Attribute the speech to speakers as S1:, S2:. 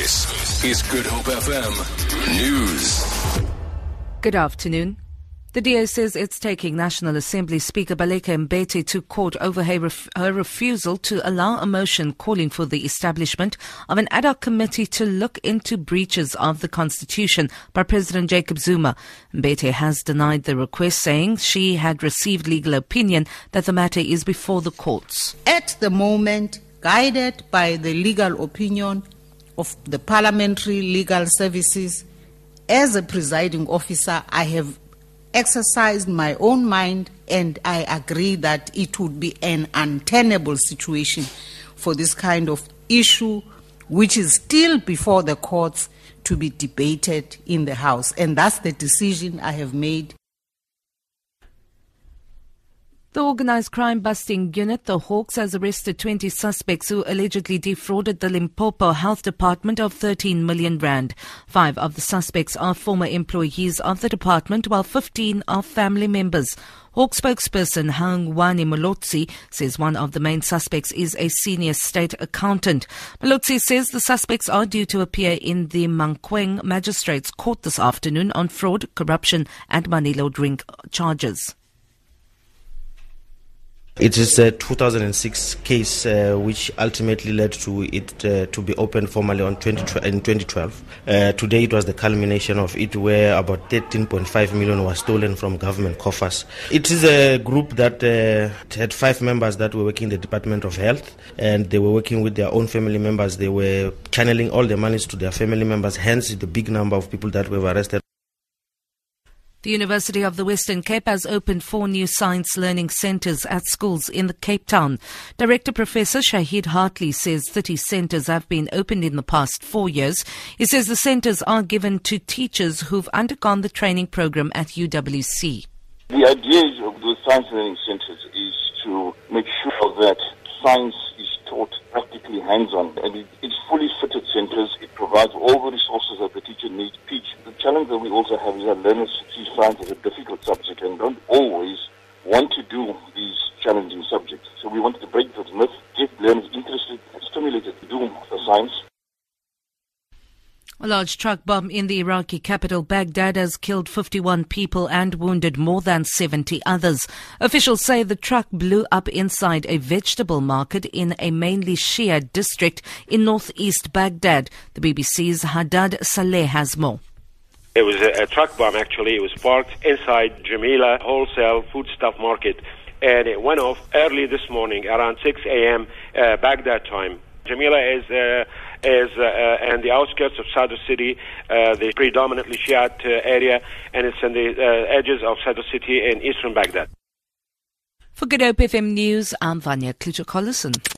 S1: This is Good Hope FM News.
S2: Good afternoon. The DA says it's taking National Assembly Speaker Baleka Mbete to court over her, ref- her, refusal to allow a motion calling for the establishment of an ad hoc committee to look into breaches of the Constitution by President Jacob Zuma. Mbete has denied the request, saying she had received legal opinion that the matter is before the courts.
S3: At the moment, guided by the legal opinion of the Parliamentary Legal Services, as a presiding officer, I have exercised my own mind and I agree that it would be an untenable situation for this kind of issue, which is still before the courts, to be debated in the House. And that's the decision I have made.
S2: The organised crime busting unit, the Hawks, has arrested 20 suspects who allegedly defrauded the Limpopo Health Department of 13 million rand. Five of the suspects are former employees of the department, while 15 are family members. Hawk spokesperson Hangwani Mulaudzi says one of the main suspects is a senior state accountant. Mulaudzi says the suspects are due to appear in the Mankweng Magistrates Court this afternoon on fraud, corruption, and money laundering charges.
S4: It is a 2006 case uh, which ultimately led to it uh, to be opened formally on 20, in 2012. Uh, today it was the culmination of it where about 13.5 million was stolen from government coffers. It is a group that uh, had five members that were working in the Department of Health and they were working with their own family members. They were channeling all their monies to their family members, hence the big number of people that were arrested.
S2: The University of the Western Cape has opened four new science learning centres at schools in the Cape Town. Director Professor Shaheed Hartley says 30 centres have been opened in the past four years. He says the centres are given to teachers who've undergone the training program at UWC.
S5: The idea of the science learning centres is to make sure that science is taught practically hands-on and it's fully fitted centres. It provides all the resources that the teacher needs that we also have is that learners see science as a difficult subject and don't always want to do these challenging subjects. So we wanted to break that myth, get learners interested and stimulated to do the science.
S2: A large truck bomb in the Iraqi capital Baghdad has killed 51 people and wounded more than 70 others. Officials say the truck blew up inside a vegetable market in a mainly Shia district in northeast Baghdad. The BBC's Haddad Saleh has more.
S6: It was a, a truck bomb, actually. It was parked inside Jamila Wholesale Foodstuff Market, and it went off early this morning around 6 a.m. Uh, Baghdad time. Jamila is uh, is uh, uh, in the outskirts of Sadr City, uh, the predominantly Shiite uh, area, and it's in the uh, edges of Sadr City in eastern Baghdad.
S2: For Good Hope FM News, I'm Vanya Klitschko-Collison.